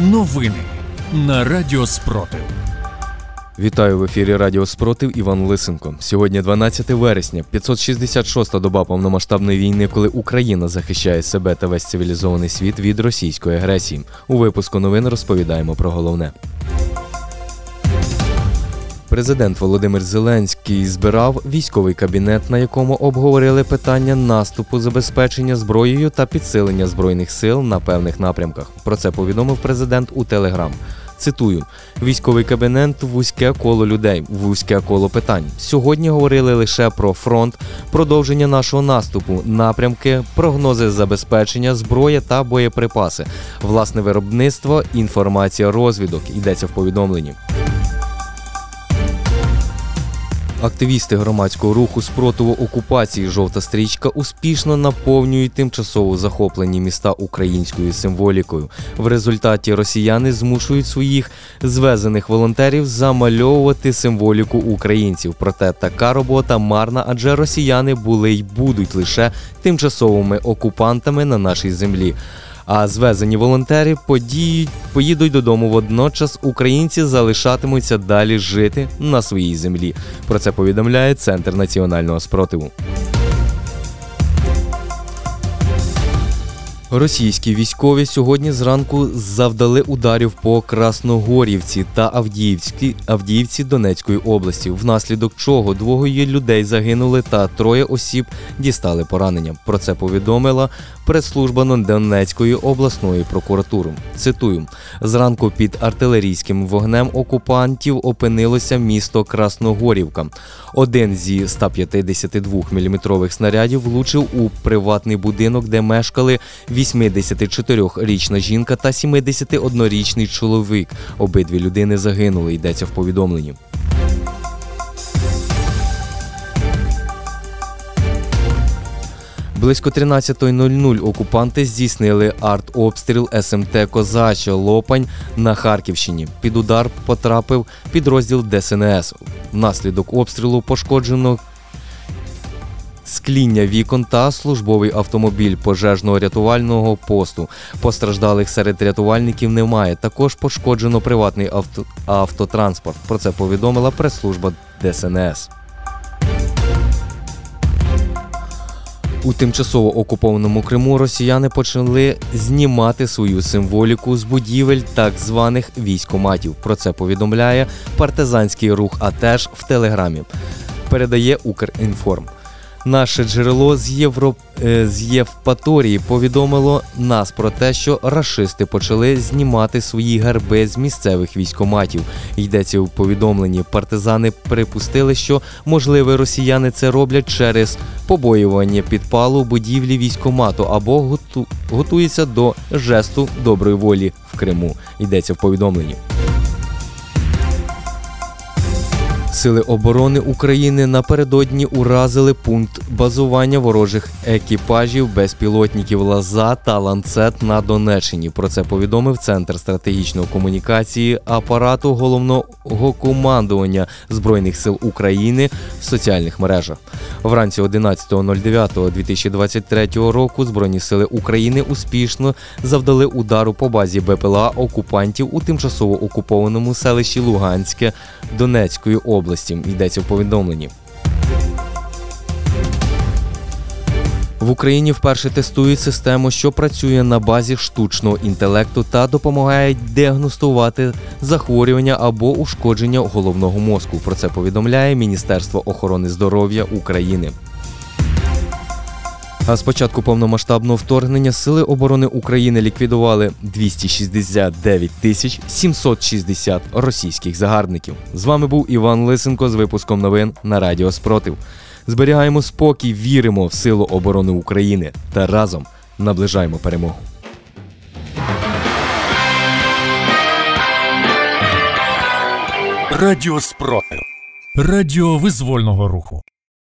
Новини на Радіо Спротив. Вітаю в ефірі Радіо Спротив Іван Лисенко. Сьогодні 12 вересня, 566-та доба повномасштабної війни, коли Україна захищає себе та весь цивілізований світ від російської агресії. У випуску новин розповідаємо про головне. Президент Володимир Зеленський збирав військовий кабінет, на якому обговорили питання наступу, забезпечення зброєю та підсилення збройних сил на певних напрямках. Про це повідомив президент у Телеграм. Цитую: військовий кабінет вузьке коло людей, вузьке коло питань. Сьогодні говорили лише про фронт, продовження нашого наступу, напрямки, прогнози забезпечення, зброя та боєприпаси, власне виробництво, інформація, розвідок. Йдеться в повідомленні. Активісти громадського руху спротиву окупації Жовта стрічка успішно наповнюють тимчасово захоплені міста українською символікою. В результаті росіяни змушують своїх звезених волонтерів замальовувати символіку українців. Проте така робота марна, адже росіяни були й будуть лише тимчасовими окупантами на нашій землі. А звезені волонтери подіють, поїдуть додому. Водночас українці залишатимуться далі жити на своїй землі. Про це повідомляє Центр національного спротиву. Російські військові сьогодні зранку завдали ударів по Красногорівці та Авдіївській Авдіївці Донецької області, внаслідок чого двоє людей загинули та троє осіб дістали поранення. Про це повідомила прес-служба Донецької обласної прокуратури. Цитую: зранку під артилерійським вогнем окупантів опинилося місто Красногорівка. Один зі 152-мм снарядів влучив у приватний будинок, де мешкали 84-річна жінка та 71-річний чоловік. Обидві людини загинули. Йдеться в повідомленні. Близько 13.00 окупанти здійснили артобстріл СМТ Козача Лопань на Харківщині. Під удар потрапив підрозділ ДСНС. Внаслідок обстрілу пошкоджено скління вікон та службовий автомобіль пожежного рятувального посту. Постраждалих серед рятувальників немає. Також пошкоджено приватний авто... автотранспорт. Про це повідомила прес-служба ДСНС. У тимчасово окупованому Криму росіяни почали знімати свою символіку з будівель так званих військоматів. Про це повідомляє партизанський рух, а теж в телеграмі. Передає Укрінформ. Наше джерело з Євро... з Євпаторії повідомило нас про те, що рашисти почали знімати свої герби з місцевих військоматів. Йдеться у повідомленні. Партизани припустили, що можливо росіяни це роблять через побоювання підпалу будівлі військомату або готу... готуються до жесту доброї волі в Криму. Йдеться в повідомленні. Сили оборони України напередодні уразили пункт базування ворожих екіпажів безпілотників Лаза та ланцет на Донеччині. Про це повідомив Центр стратегічної комунікації апарату головного командування збройних сил України в соціальних мережах. Вранці 11.09.2023 року Збройні сили України успішно завдали удару по базі БПЛА окупантів у тимчасово окупованому селищі Луганське Донецької області області, йдеться в повідомленні. В Україні вперше тестують систему, що працює на базі штучного інтелекту та допомагає діагностувати захворювання або ушкодження головного мозку. Про це повідомляє Міністерство охорони здоров'я України. А з початку повномасштабного вторгнення Сили оборони України ліквідували 269 тисяч 760 російських загарбників. З вами був Іван Лисенко з випуском новин на Радіо Спротив. Зберігаємо спокій, віримо в силу оборони України та разом наближаємо перемогу. Радіо Спротив. Радіо визвольного руху.